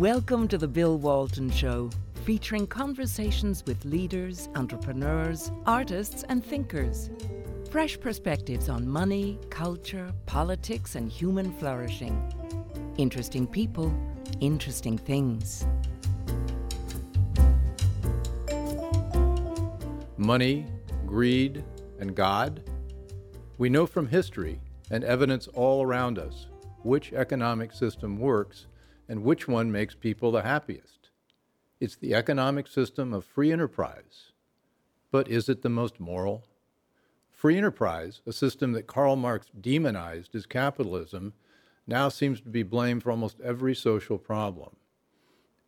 Welcome to the Bill Walton Show, featuring conversations with leaders, entrepreneurs, artists, and thinkers. Fresh perspectives on money, culture, politics, and human flourishing. Interesting people, interesting things. Money, greed, and God? We know from history and evidence all around us which economic system works and which one makes people the happiest. It's the economic system of free enterprise. But is it the most moral? Free enterprise, a system that Karl Marx demonized as capitalism, now seems to be blamed for almost every social problem.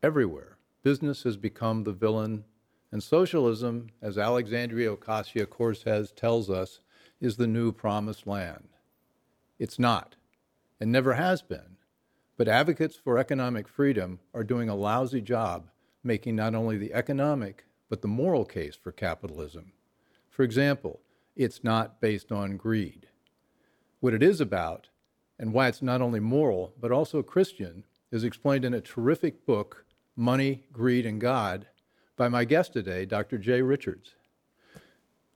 Everywhere, business has become the villain, and socialism, as Alexandria Ocasio Cortez tells us, is the new promised land. It's not, and never has been. But advocates for economic freedom are doing a lousy job making not only the economic, but the moral case for capitalism. For example, it's not based on greed. What it is about, and why it's not only moral, but also Christian, is explained in a terrific book, Money, Greed, and God, by my guest today, Dr. Jay Richards.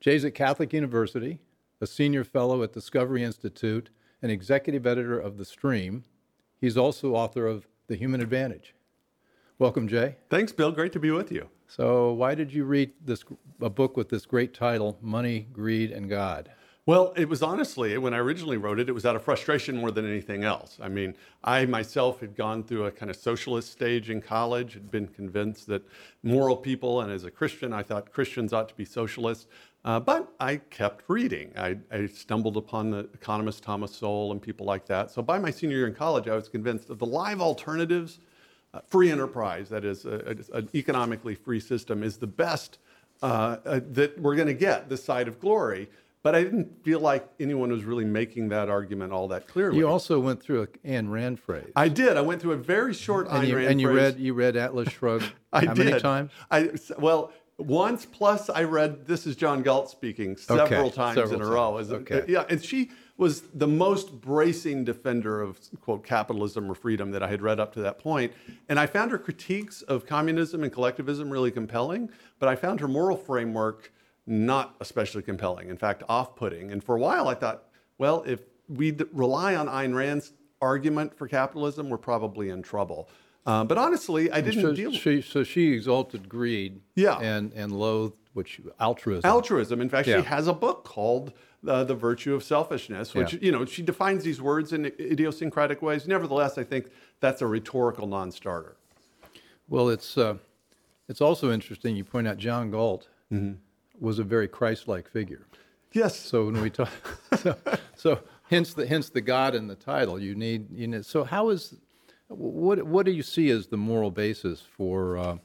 Jay's at Catholic University, a senior fellow at Discovery Institute, and executive editor of The Stream, He's also author of The Human Advantage. Welcome, Jay. Thanks, Bill. Great to be with you. So, why did you read this a book with this great title, Money, Greed, and God? Well, it was honestly, when I originally wrote it, it was out of frustration more than anything else. I mean, I myself had gone through a kind of socialist stage in college, had been convinced that moral people, and as a Christian, I thought Christians ought to be socialists. Uh, but I kept reading. I, I, stumbled upon the economist Thomas Sowell and people like that. So by my senior year in college, I was convinced that the live alternatives, uh, free enterprise, that is, a, a, an economically free system, is the best uh, uh that we're going to get this side of glory. But I didn't feel like anyone was really making that argument all that clearly. You also went through an Ayn Rand phrase. I did. I went through a very short and Ayn you, Rand And you read you read Atlas Shrugged. I how did. many times? I well once plus I read this is John Galt speaking several okay. times several in a row. times. okay. Yeah, and she was the most bracing defender of quote capitalism or freedom that I had read up to that point. And I found her critiques of communism and collectivism really compelling, but I found her moral framework not especially compelling. In fact, off-putting. And for a while I thought, well, if we rely on Ayn Rand's argument for capitalism, we're probably in trouble. Uh, but honestly, I didn't so deal. She, so she exalted greed, yeah. and and loathed which altruism. Altruism. In fact, yeah. she has a book called uh, "The Virtue of Selfishness," which yeah. you know she defines these words in idiosyncratic ways. Nevertheless, I think that's a rhetorical non-starter. Well, it's uh, it's also interesting. You point out John Galt mm-hmm. was a very Christ-like figure. Yes. So when we talk, so, so hence the hence the God in the title. You need you know. So how is what what do you see as the moral basis for uh,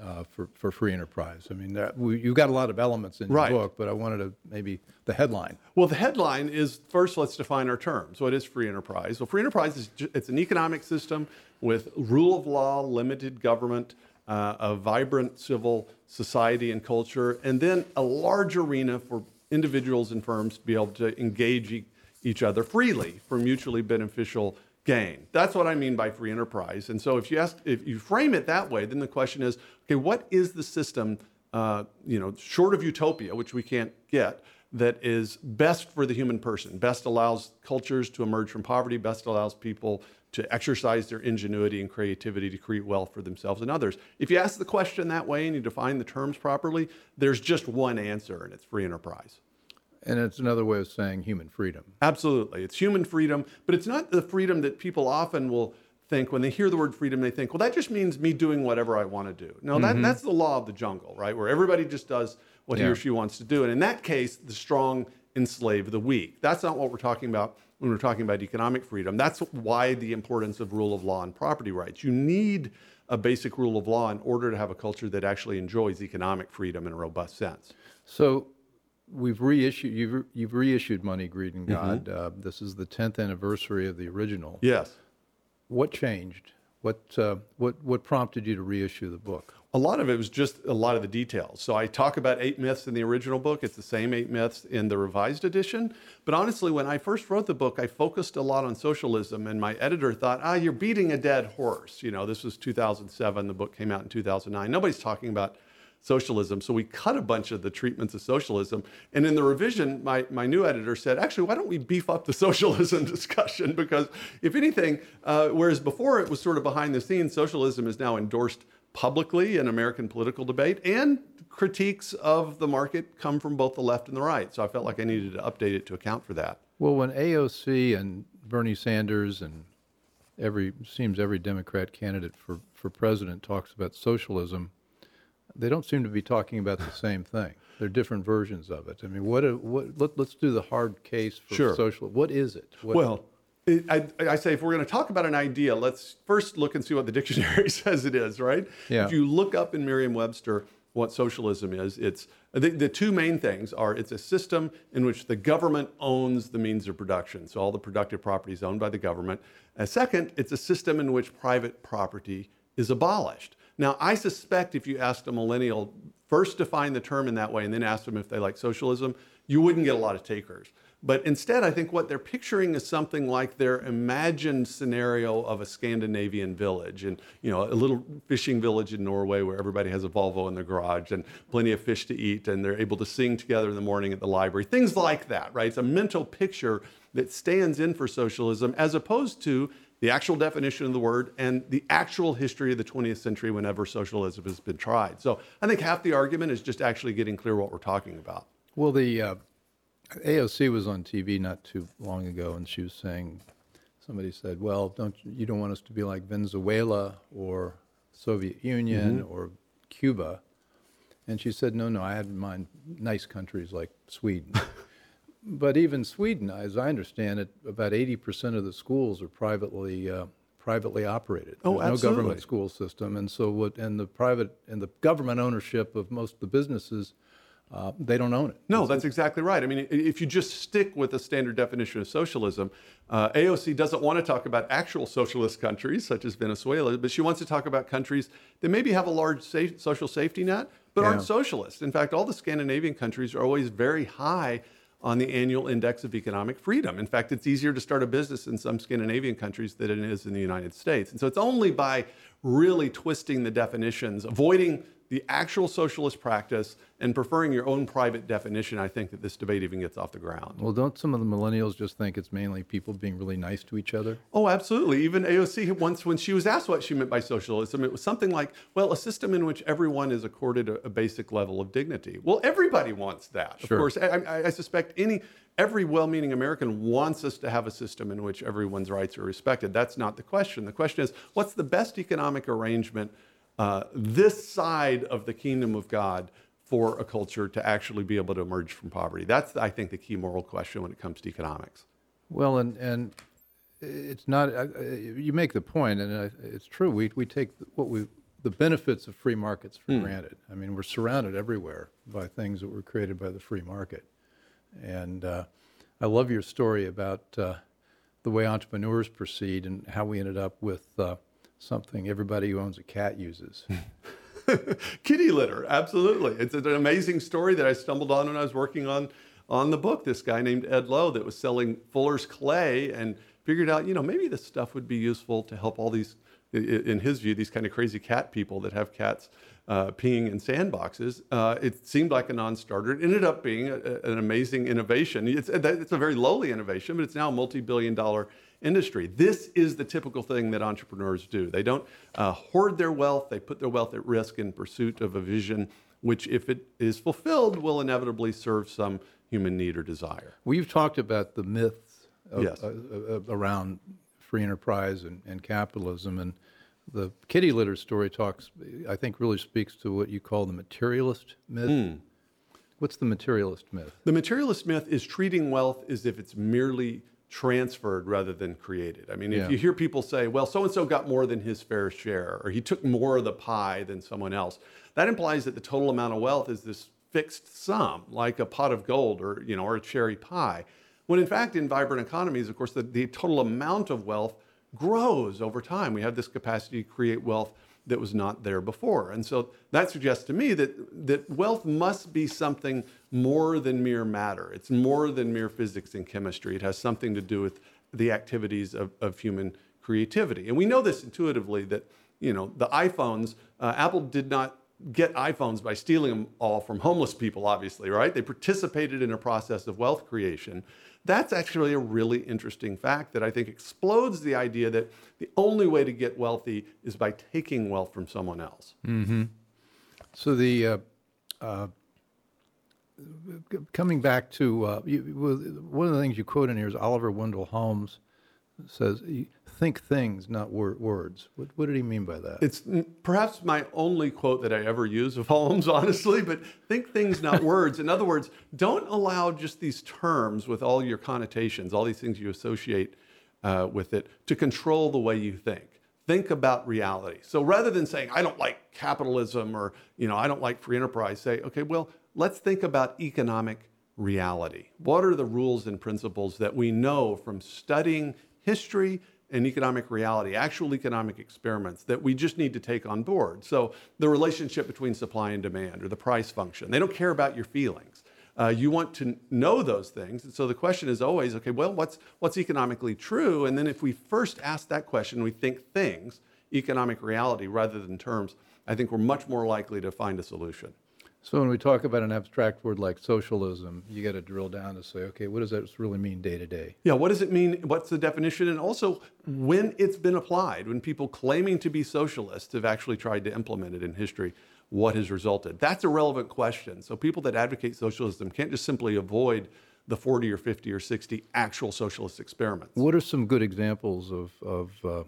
uh, for for free enterprise? I mean, that, we, you've got a lot of elements in right. your book, but I wanted to maybe the headline. Well, the headline is first. Let's define our terms. What is free enterprise? Well, free enterprise is it's an economic system with rule of law, limited government, uh, a vibrant civil society and culture, and then a large arena for individuals and firms to be able to engage e- each other freely for mutually beneficial gain. That's what I mean by free enterprise. And so if you ask, if you frame it that way, then the question is, okay, what is the system, uh, you know, short of utopia, which we can't get, that is best for the human person, best allows cultures to emerge from poverty, best allows people to exercise their ingenuity and creativity to create wealth for themselves and others. If you ask the question that way and you define the terms properly, there's just one answer, and it's free enterprise. And it's another way of saying human freedom. Absolutely. It's human freedom, but it's not the freedom that people often will think when they hear the word freedom, they think, well, that just means me doing whatever I want to do. No, mm-hmm. that, that's the law of the jungle, right? Where everybody just does what yeah. he or she wants to do. And in that case, the strong enslave the weak. That's not what we're talking about when we're talking about economic freedom. That's why the importance of rule of law and property rights. You need a basic rule of law in order to have a culture that actually enjoys economic freedom in a robust sense. So, we've reissued you've, you've reissued money greed and god mm-hmm. uh, this is the 10th anniversary of the original yes what changed What, uh, what, what prompted you to reissue the book? A lot of it was just a lot of the details. So I talk about eight myths in the original book. It's the same eight myths in the revised edition. But honestly, when I first wrote the book, I focused a lot on socialism, and my editor thought, ah, you're beating a dead horse. You know, this was 2007. The book came out in 2009. Nobody's talking about socialism. So we cut a bunch of the treatments of socialism. And in the revision, my, my new editor said, actually, why don't we beef up the socialism discussion? Because if anything, uh, whereas before it was sort of behind the scenes, socialism is now endorsed publicly in American political debate, and critiques of the market come from both the left and the right. So I felt like I needed to update it to account for that. Well, when AOC and Bernie Sanders and every seems every Democrat candidate for, for president talks about socialism, they don't seem to be talking about the same thing. They're different versions of it. I mean, what, what let, us do the hard case for sure. social. What is it? What, well, I, I, say if we're going to talk about an idea, let's first look and see what the dictionary says it is, right? Yeah. If you look up in Merriam-Webster what socialism is, it's the, the two main things are it's a system in which the government owns the means of production, so all the productive property is owned by the government. And second, it's a system in which private property is abolished. Now, I suspect if you asked a millennial, first define the term in that way and then ask them if they like socialism, you wouldn't get a lot of takers. But instead, I think what they're picturing is something like their imagined scenario of a Scandinavian village and, you know, a little fishing village in Norway where everybody has a Volvo in their garage and plenty of fish to eat and they're able to sing together in the morning at the library. Things like that, right? It's a mental picture that stands in for socialism as opposed to the actual definition of the word and the actual history of the 20th century whenever socialism has been tried. So I think half the argument is just actually getting clear what we're talking about. Well, the uh, AOC was on TV not too long ago, and she was saying, somebody said, "Well, don't you don't want us to be like Venezuela or Soviet Union mm-hmm. or Cuba?" And she said, "No, no, I had in mind nice countries like Sweden." but even Sweden, as I understand it, about 80% of the schools are privately uh, privately operated. Oh, There's absolutely. no government school system, and so what? And the private and the government ownership of most of the businesses. Uh, they don't own it. No, that's exactly right. I mean, if you just stick with the standard definition of socialism, uh, AOC doesn't want to talk about actual socialist countries such as Venezuela, but she wants to talk about countries that maybe have a large safe, social safety net, but yeah. aren't socialist. In fact, all the Scandinavian countries are always very high on the annual index of economic freedom. In fact, it's easier to start a business in some Scandinavian countries than it is in the United States. And so it's only by really twisting the definitions, avoiding the actual socialist practice and preferring your own private definition, I think that this debate even gets off the ground. Well, don't some of the millennials just think it's mainly people being really nice to each other? Oh, absolutely. Even AOC once, when she was asked what she meant by socialism, it was something like, well, a system in which everyone is accorded a, a basic level of dignity. Well, everybody wants that. Sure. Of course, I, I suspect any every well-meaning American wants us to have a system in which everyone's rights are respected. That's not the question. The question is, what's the best economic arrangement uh, this side of the kingdom of God for a culture to actually be able to emerge from poverty? That's, I think, the key moral question when it comes to economics. Well, and, and it's not, uh, you make the point, and it's true. We, we take what we, the benefits of free markets for mm. granted. I mean, we're surrounded everywhere by things that were created by the free market. And uh, I love your story about uh, the way entrepreneurs proceed and how we ended up with uh, something everybody who owns a cat uses. Kitty litter, absolutely. It's an amazing story that I stumbled on when I was working on on the book. This guy named Ed Lowe that was selling Fuller's clay and figured out, you know, maybe this stuff would be useful to help all these, in his view, these kind of crazy cat people that have cats uh, peeing in sandboxes. Uh, it seemed like a non-starter. It ended up being a, a, an amazing innovation. It's, it's a very lowly innovation, but it's now a multi-billion dollar industry. This is the typical thing that entrepreneurs do. They don't uh, hoard their wealth, they put their wealth at risk in pursuit of a vision, which, if it is fulfilled, will inevitably serve some human need or desire. We've talked about the myths of, yes. uh, uh, around free enterprise and, and, capitalism. And the kitty litter story talks, I think, really speaks to what you call the materialist myth. Mm. What's the materialist myth? The materialist myth is treating wealth as if it's merely transferred rather than created. I mean, if yeah. you hear people say, well, so and so got more than his fair share, or he took more of the pie than someone else, that implies that the total amount of wealth is this fixed sum, like a pot of gold or, you know, or a cherry pie. When in fact, in vibrant economies, of course, the, the total amount of wealth grows over time. We have this capacity to create wealth that was not there before. And so that suggests to me that, that wealth must be something more than mere matter. It's more than mere physics and chemistry. It has something to do with the activities of, of human creativity. And we know this intuitively that, you know, the iPhones, uh, Apple did not get iPhones by stealing them all from homeless people, obviously, right? They participated in a process of wealth creation. That's actually a really interesting fact that I think explodes the idea that the only way to get wealthy is by taking wealth from someone else. Mm-hmm. So the uh, uh, coming back to uh, you, one of the things you quote in here is Oliver Wendell Holmes says, "Think things, not wor- words." What, what, did he mean by that? It's perhaps my only quote that I ever use of Holmes, honestly. But think things, not words. In other words, don't allow just these terms with all your connotations, all these things you associate uh, with it, to control the way you think. Think about reality. So rather than saying, "I don't like capitalism," or you know, "I don't like free enterprise," say, "Okay, well, let's think about economic." reality. What are the rules and principles that we know from studying history and economic reality, actual economic experiments that we just need to take on board. So, the relationship between supply and demand or the price function, they don't care about your feelings. Uh, you want to know those things. And so the question is always okay, well, what's, what's economically true? And then if we first ask that question, we think things, economic reality rather than terms, I think we're much more likely to find a solution. So when we talk about an abstract word like socialism, you got to drill down to say, okay, what does that really mean day to day? Yeah, what does it mean? What's the definition? And also when it's been applied, when people claiming to be socialists have actually tried to implement it in history, what has resulted? That's a relevant question. So people that advocate socialism can't just simply avoid the 40 or 50 or 60 actual socialist experiments. What are some good examples of, of uh,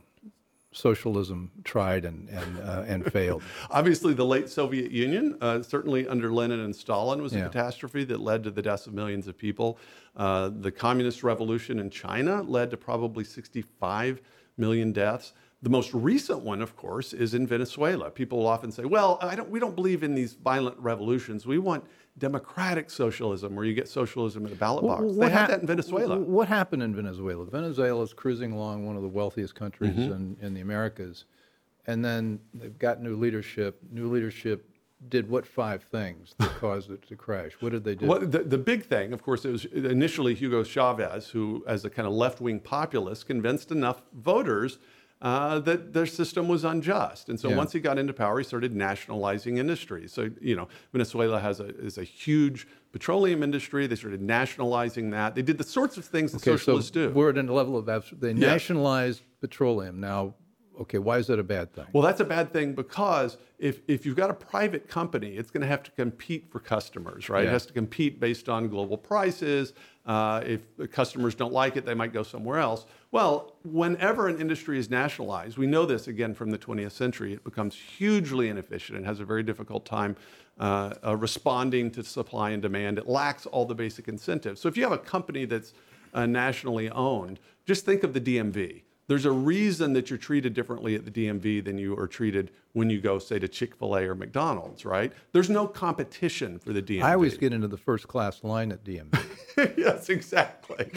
socialism tried and and, uh, and failed. Obviously, the late Soviet Union, uh, certainly under Lenin and Stalin, was a yeah. catastrophe that led to the deaths of millions of people. Uh, the communist revolution in China led to probably 65 million deaths. The most recent one, of course, is in Venezuela. People often say, "Well, don't, we don't believe in these violent revolutions. We want democratic socialism, where you get socialism in the ballot box. What they had that in Venezuela. What happened in Venezuela? Venezuela is cruising along one of the wealthiest countries mm-hmm. in, in the Americas, and then they've got new leadership. New leadership did what five things that caused it to crash? What did they do? Well, the, the big thing, of course, it was initially Hugo Chavez, who, as a kind of left wing populist, convinced enough voters uh, that their system was unjust. And so yeah. once he got into power, he started nationalizing industries. So, you know, Venezuela has a, is a huge petroleum industry. They started nationalizing that. They did the sorts of things that socialists so do. We're at a level of absolute, they yeah. nationalized petroleum. Now, okay, why is that a bad thing? Well, that's a bad thing because if, if you've got a private company, it's going to have to compete for customers, right? Yeah. It has to compete based on global prices. Uh, if customers don't like it, they might go somewhere else. Well, whenever an industry is nationalized, we know this again from the 20th century, it becomes hugely inefficient and has a very difficult time uh, uh, responding to supply and demand. It lacks all the basic incentives. So if you have a company that's uh, nationally owned, just think of the DMV. There's a reason that you're treated differently at the DMV than you are treated when you go, say, to Chick fil A or McDonald's, right? There's no competition for the DMV. I always get into the first class line at DMV. yes, exactly.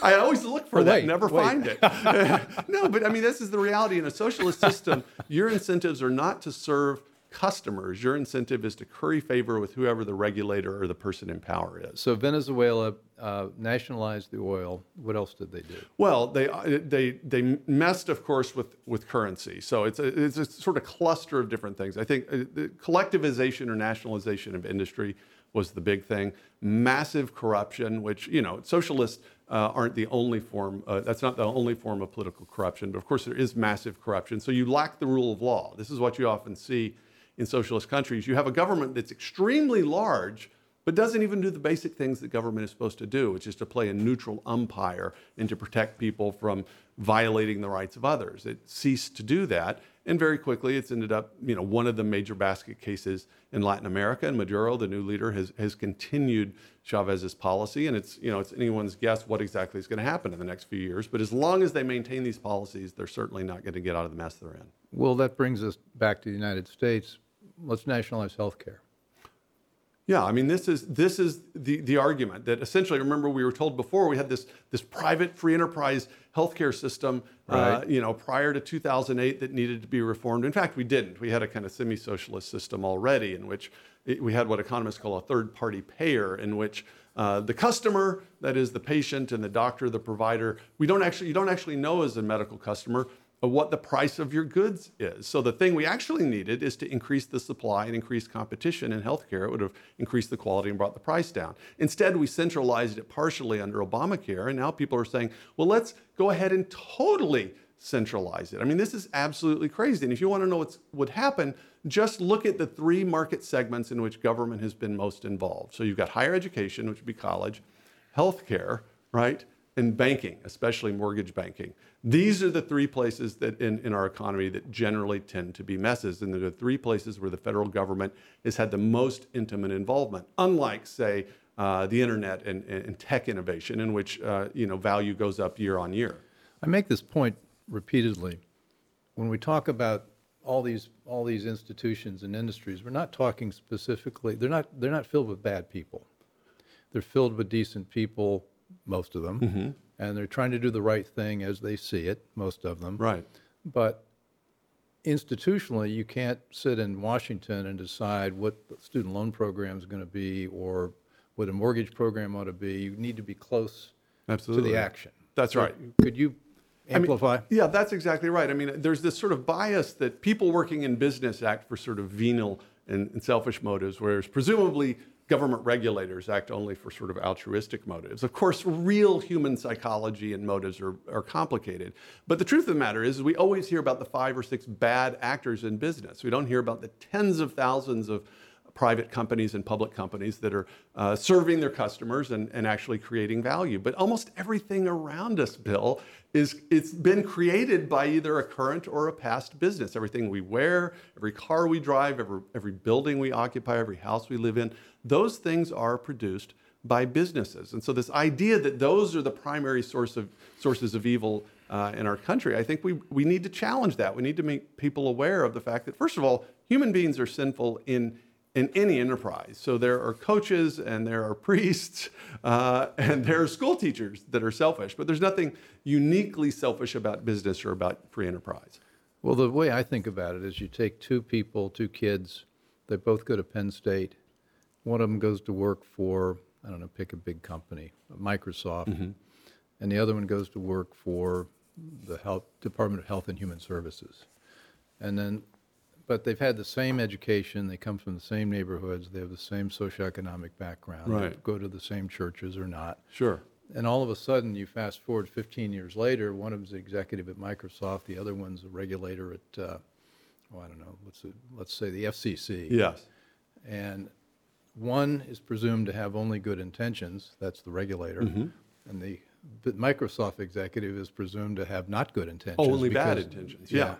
I always look for oh, that, wait, never wait. find it. no, but I mean, this is the reality. In a socialist system, your incentives are not to serve customers, your incentive is to curry favor with whoever the regulator or the person in power is. So Venezuela uh, nationalized the oil. What else did they do? Well, they they they messed, of course, with with currency. So it's a, it's a sort of cluster of different things. I think uh, the collectivization or nationalization of industry was the big thing. Massive corruption, which you know, socialists. Uh, aren't the only form, uh, that's not the only form of political corruption, but of course there is massive corruption. So you lack the rule of law. This is what you often see in socialist countries. You have a government that's extremely large, but doesn't even do the basic things that government is supposed to do, which is to play a neutral umpire and to protect people from violating the rights of others. It ceased to do that, and very quickly it's ended up, you know, one of the major basket cases in Latin America. And Maduro, the new leader, has has continued Chavez's policy, and it's you know it's anyone's guess what exactly is going to happen in the next few years. But as long as they maintain these policies, they're certainly not going to get out of the mess they're in. Well, that brings us back to the United States let's nationalize health care. Yeah, I mean, this is this is the the argument that essentially. Remember, we were told before we had this this private free enterprise healthcare system, uh, you know, prior to 2008 that needed to be reformed. In fact, we didn't. We had a kind of semi-socialist system already, in which it, we had what economists call a third-party payer, in which uh, the customer, that is the patient and the doctor, the provider, we don't actually you don't actually know as a medical customer what the price of your goods is. So the thing we actually needed is to increase the supply and increase competition in healthcare. It would have increased the quality and brought the price down. Instead, we centralized it partially under Obamacare, and now people are saying, well, let's go ahead and totally centralize it. I mean, this is absolutely crazy. And if you want to know what would happen, just look at the three market segments in which government has been most involved. So you've got higher education, which would be college, healthcare, right? And banking, especially mortgage banking. These are the three places that in, in our economy that generally tend to be messes. And they're the three places where the federal government has had the most intimate involvement, unlike, say, uh, the internet and, and tech innovation, in which uh, you know value goes up year on year. I make this point repeatedly. When we talk about all these, all these institutions and industries, we're not talking specifically, they're not, they're not filled with bad people. They're filled with decent people, most of them, mm-hmm. and they're trying to do the right thing as they see it, most of them. Right. But institutionally, you can't sit in Washington and decide what the student loan program is going to be or what a mortgage program ought to be. You need to be close Absolutely. to the action. That's So right. Could you I mean, amplify? yeah, that's exactly right. I mean, there's this sort of bias that people working in business act for sort of venal and, and selfish motives, whereas presumably government regulators act only for sort of altruistic motives. Of course, real human psychology and motives are, are complicated. But the truth of the matter is, we always hear about the five or six bad actors in business. We don't hear about the tens of thousands of private companies and public companies that are uh, serving their customers and, and actually creating value. But almost everything around us, Bill, is it's been created by either a current or a past business. Everything we wear, every car we drive, every, every building we occupy, every house we live in, those things are produced by businesses. And so this idea that those are the primary source of sources of evil uh, in our country, I think we, we need to challenge that. We need to make people aware of the fact that, first of all, human beings are sinful in in any enterprise. So there are coaches and there are priests uh, and there are school teachers that are selfish, but there's nothing uniquely selfish about business or about free enterprise. Well, the way I think about it is you take two people, two kids, they both go to Penn State. One of them goes to work for, I don't know, pick a big company, Microsoft, and the other one goes to work for the health, Department of Health and Human Services. And then, but they've had the same education, they come from the same neighborhoods, they have the same socioeconomic background, they Right. go to the same churches or not. Sure. And all of a sudden, you fast forward 15 years later, one of them's an executive at Microsoft, the other one's a regulator at, uh, oh, I don't know, let's, let's say the FCC. Yes. And one is presumed to have only good intentions, that's the regulator. Mm-hmm. And the, the Microsoft executive is presumed to have not good intentions. Oh, only bad intentions, yeah.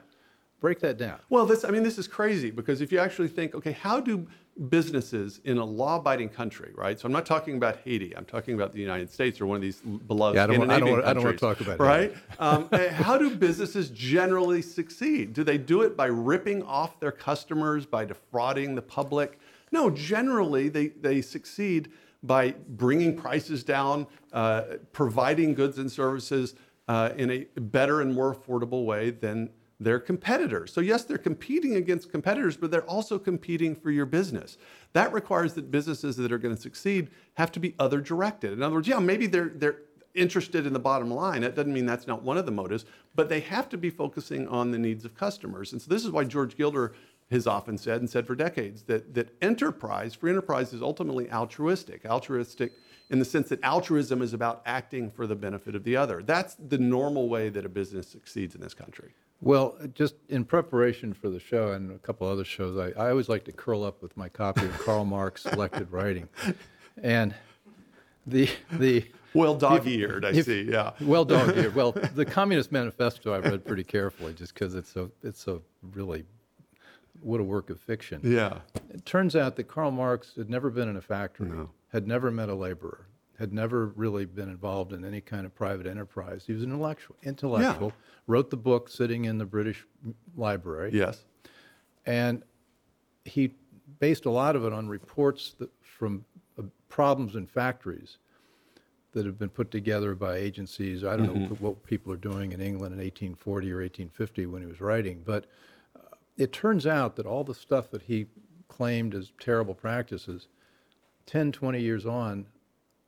Break that down. Well, this, I mean, this is crazy because if you actually think, okay, how do businesses in a law abiding country, right? So I'm not talking about Haiti, I'm talking about the United States or one of these beloved Yeah, I don't wa- I don't I don't wanna countries, talk about Right? um, eh, how do businesses generally succeed? Do they do it by ripping off their customers, by defrauding the public? No, generally they, they succeed by bringing prices down, uh, providing goods and services uh, in a better and more affordable way than their competitors. So, yes, they're competing against competitors, but they're also competing for your business. That requires that businesses that are going to succeed have to be other directed. In other words, yeah, maybe they're, they're interested in the bottom line. That doesn't mean that's not one of the motives, but they have to be focusing on the needs of customers. And so, this is why George Gilder has often said and said for decades that, that enterprise, free enterprise, is ultimately altruistic. Altruistic in the sense that altruism is about acting for the benefit of the other. That's the normal way that a business succeeds in this country. Well, just in preparation for the show and a couple other shows, I, I always like to curl up with my copy of Karl Marx Selected Writing. And the, the, Well, dog-eared, I if- see. Yeah. well, dog eared. Well, the Communist Manifesto I read pretty carefully just because it's so, it's so really, what a work of fiction. Yeah. It turns out that Karl Marx had never been in a factory, had never met a laborer, had never really been involved in any kind of private enterprise. He was an intellectual, intellectual wrote the book sitting in the British Library, Yes. and he based a lot of it on reports that, from uh, problems in factories that have been put together by agencies. I don't know what people are doing in England in 1840 or 1850 when he was writing, but uh, it turns out that all the stuff that he claimed as terrible practices, 10, 20 years on,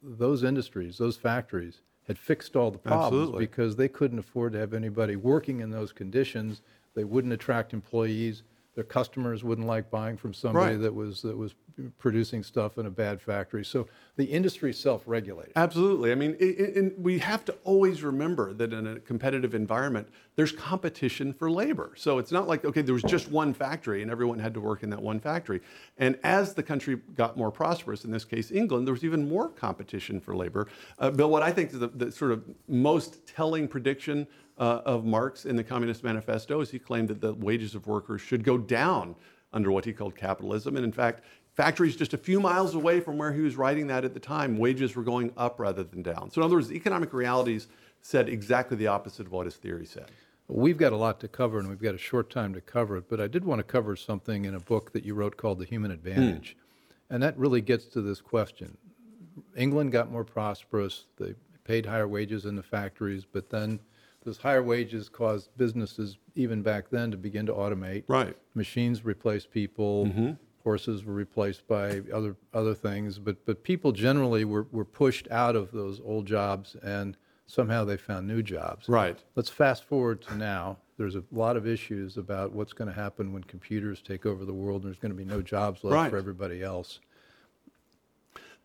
those industries, those factories, had fixed all the problems Absolutely. because they couldn't afford to have anybody working in those conditions. They wouldn't attract employees. Their customers wouldn't like buying from somebody Right. that was that was producing stuff in a bad factory. So the industry self-regulated. Absolutely. I mean, i i and we have to always remember that in a competitive environment, there's competition for labor. So it's not like, okay, there was just one factory and everyone had to work in that one factory. And as the country got more prosperous, in this case, England, there was even more competition for labor. Uh, Bill, what I think is the, the sort of most telling prediction uh, of Marx in the Communist Manifesto is he claimed that the wages of workers should go down under what he called capitalism. And in fact, factories just a few miles away from where he was writing that at the time, wages were going up rather than down. So, in other words, economic realities said exactly the opposite of what his theory said. We've got a lot to cover, and we've got a short time to cover it. But I did want to cover something in a book that you wrote called The Human Advantage. And that really gets to this question. England got more prosperous, they paid higher wages in the factories, but then those higher wages caused businesses, even back then, to begin to automate. Right. Machines replaced people. Mm-hmm. Horses were replaced by other other things, but but people generally were, were pushed out of those old jobs, and somehow they found new jobs. Right. Let's fast forward to now. There's a lot of issues about what's going to happen when computers take over the world. and There's going to be no jobs left Right. for everybody else.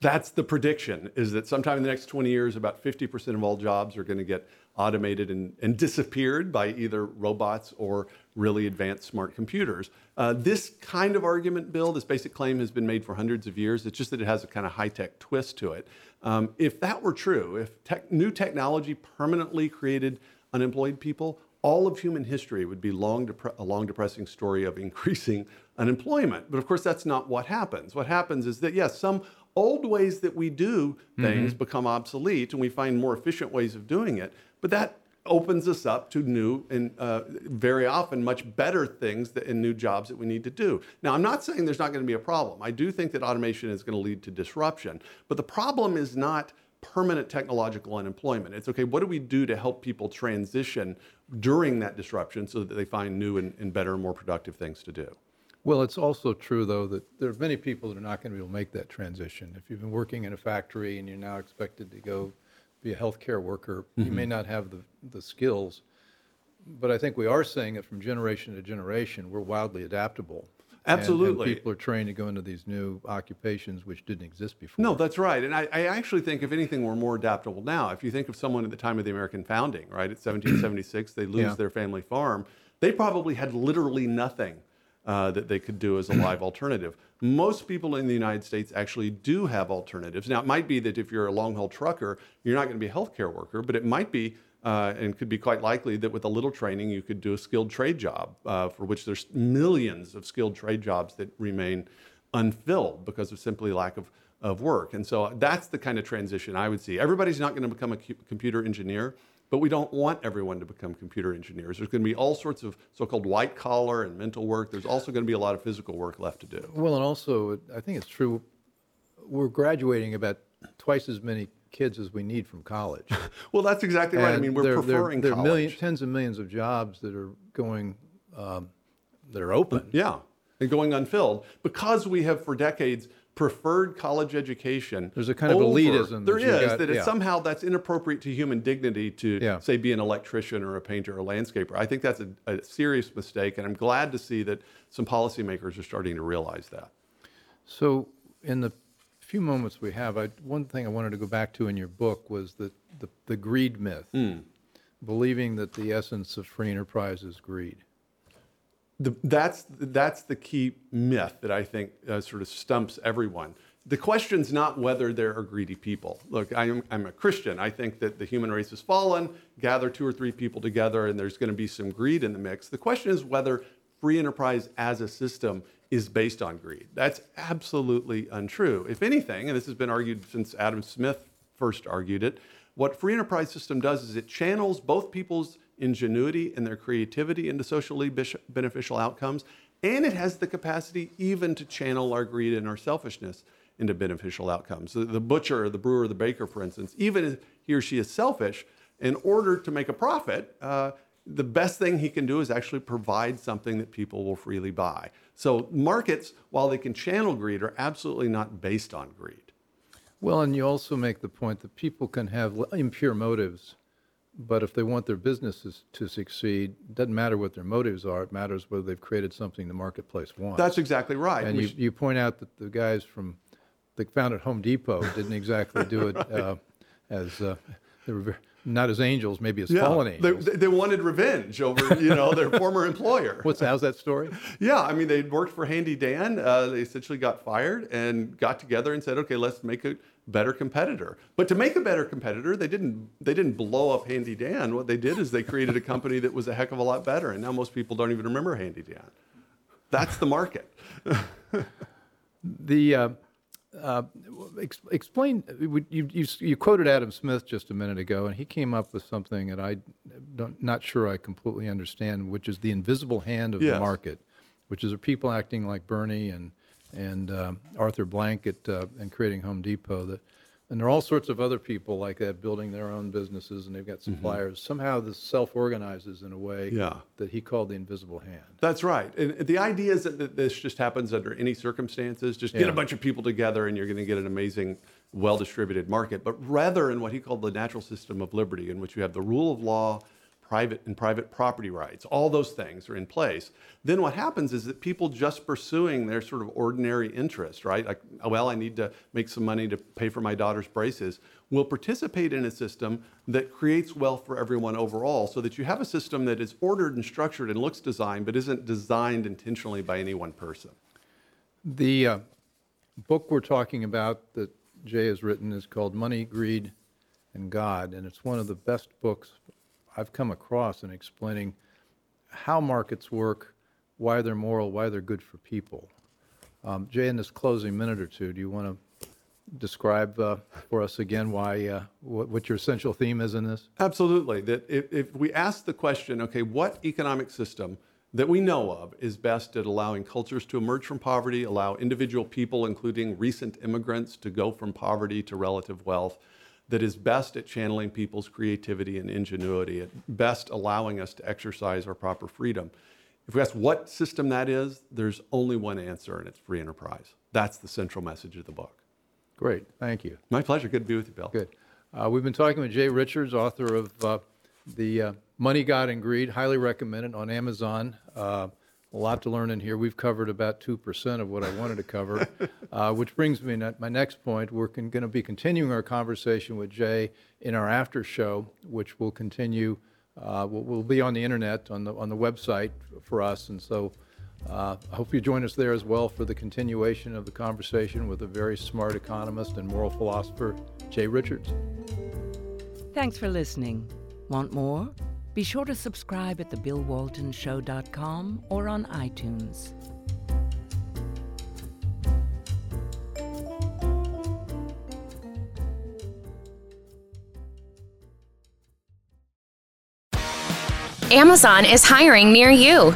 That's the prediction is that sometime in the next 20 years, about 50% of all jobs are going to get automated and, and disappeared by either robots or really advanced smart computers. Uh, this kind of argument, Bill, this basic claim has been made for hundreds of years. It's just that it has a kind of high tech twist to it. Um, if that were true, if tech, new technology permanently created unemployed people, all of human history would be long depre- a long depressing story of increasing unemployment. But of course, that's not what happens. What happens is that, yes, some old ways that we do things become obsolete and we find more efficient ways of doing it. But that opens us up to new and uh, very often much better things that, and new jobs that we need to do. Now, I'm not saying there's not going to be a problem. I do think that automation is going to lead to disruption. But the problem is not permanent technological unemployment. It's okay, what do we do to help people transition during that disruption so that they find new and, and better and more productive things to do? Well, it's also true, though, that there are many people that are not going to be able to make that transition. If you've been working in a factory and you're now expected to go be a healthcare worker, you may mm-hmm. not have the, the skills. But I think we are saying that from generation to generation, we're wildly adaptable. And- Absolutely. And people are trained to go into these new occupations which didn't exist before. No, that's right. And I, I actually think, if anything, we're more adaptable now. If you think of someone at the time of the American founding, right, at 1776, they lose Yeah. their family farm. They probably had literally nothing uh, that they could do as a live alternative. Most people in the United States actually do have alternatives. Now, it might be that if you're a long haul trucker, you're not going to be a healthcare worker, but it might be. Uh, and could be quite likely that with a little training, you could do a skilled trade job, uh, for which there's millions of skilled trade jobs that remain unfilled because of simply lack of, of work. And so that's the kind of transition I would see. Everybody's not going to become a cu- computer engineer, but we don't want everyone to become computer engineers. There's going to be all sorts of so called white collar and mental work. There's also going to be a lot of physical work left to do. Well, and also, I think it's true, we're graduating about twice as many kids as we need from college. Well, that's exactly right. I mean, we're there- there- preferring there are college. million- tens of millions of jobs that are going, um, that are open. Yeah, and going unfilled because we have for decades preferred college education. There's a kind of elitism There that is got- that it's yeah. somehow that's inappropriate to human dignity to Yeah. say be an electrician or a painter or a landscaper. I think that's a, a serious mistake, and I'm glad to see that some policymakers are starting to realize that. So, in the few moments we have, I, one thing I wanted to go back to in your book was the, the, the greed myth, Hmm. believing that the essence of free enterprise is greed. The, that's that's the key myth that I think uh, sort of stumps everyone. The question's not whether there are greedy people. Look, I'm, I'm a Christian. I think that the human race has fallen. Gather two or three people together, and there's going to be some greed in the mix. The question is whether free enterprise as a system is based on greed. That's absolutely untrue. If anything, and this has been argued since Adam Smith first argued it, what free enterprise system does is it channels both people's ingenuity and their creativity into socially beneficial outcomes, and it has the capacity even to channel our greed and our selfishness into beneficial outcomes. The, the butcher, the brewer, the baker, for instance, even if he or she is selfish, in order to make a profit, uh, the best thing he can do is actually provide something that people will freely buy. So markets, while they can channel greed, are absolutely not based on greed. Well, and you also make the point that people can have impure motives, but if they want their businesses to succeed, it doesn't matter what their motives are. It matters whether they've created something the marketplace wants. That's exactly right. And you, you point out that the guys from that founded Home Depot didn't exactly do it uh, as uh, they were not as angels, maybe as yeah, fallen angels. They, they wanted revenge over, you know, their former employer. What's how's that story? Yeah, I mean, they worked for Handy Dan. Uh, they essentially got fired and got together and said, okay, let's make a better competitor. But to make a better competitor, they didn't they didn't blow up Handy Dan. What they did is they created a company that was a heck of a lot better. And now most people don't even remember Handy Dan. That's the market. the uh, uh, ex- explain. You, you, you quoted Adam Smith just a minute ago, and he came up with something that I don't not sure I completely understand, which is the invisible hand of yes. the market, which is people acting like Bernie and and uh, Arthur Blank at uh, and creating Home Depot that and there are all sorts of other people like that building their own businesses and they've got mm-hmm. suppliers. Mm-hmm. Somehow this self organizes in a way yeah. that he called the invisible hand. That's right. And the idea is that this just happens under any circumstances. Just get yeah. a bunch of people together and you're going to get an amazing, well distributed market. But rather in what he called the natural system of liberty, in which you have the rule of law private and private property rights, all those things are in place. Then what happens is that people just pursuing their sort of ordinary interest, right? Like, oh, well, I need to make some money to pay for my daughter's braces, will participate in a system that creates wealth for everyone overall so that you have a system that is ordered and structured and looks designed, but isn't designed intentionally by any one person. The uh, book we're talking about that Jay has written is called Money, Greed, and God, and it's one of the best books I've come across in explaining how markets work, why they're moral, why they're good for people. Um, Jay, in this closing minute or two, do you want to describe uh, for us again why uh, what, what, your essential theme is in this? Absolutely. That if, if we ask the question, okay, what economic system that we know of is best at allowing cultures to emerge from poverty, allow individual people, including recent immigrants, to go from poverty to relative wealth, that is best at channeling people's creativity and ingenuity, at best allowing us to exercise our proper freedom. If we ask what system that is, there's only one answer, and it's free enterprise. That's the central message of the book. Great, thank you. My pleasure. Good to be with you, Bill. Good. Uh, we've been talking with Jay Richards, author of uh, the uh, Money, God, and Greed. Highly recommended on Amazon. A lot to learn in here. We've covered about 2% of what I wanted to cover, uh, which brings me to my next point. We're going to be continuing our conversation with Jay in our after show, which will continue, uh, will, will, be on the internet, on the, on the website for us. And so uh, I hope you join us there as well for the continuation of the conversation with a very smart economist and moral philosopher, Jay Richards. Thanks for listening. Want more? Be sure to subscribe at thebillwaltonshow.com or on iTunes. Amazon is hiring near you.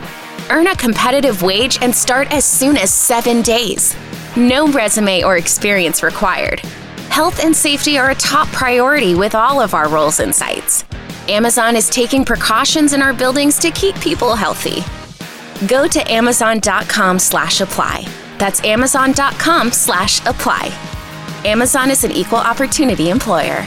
Earn a competitive wage and start as soon as seven days. No resume or experience required. Health and safety are a top priority with all of our roles and sites. Amazon is taking precautions in our buildings to keep people healthy. Go to amazon.com slash apply. That's amazon.com slash apply. Amazon is an equal opportunity employer.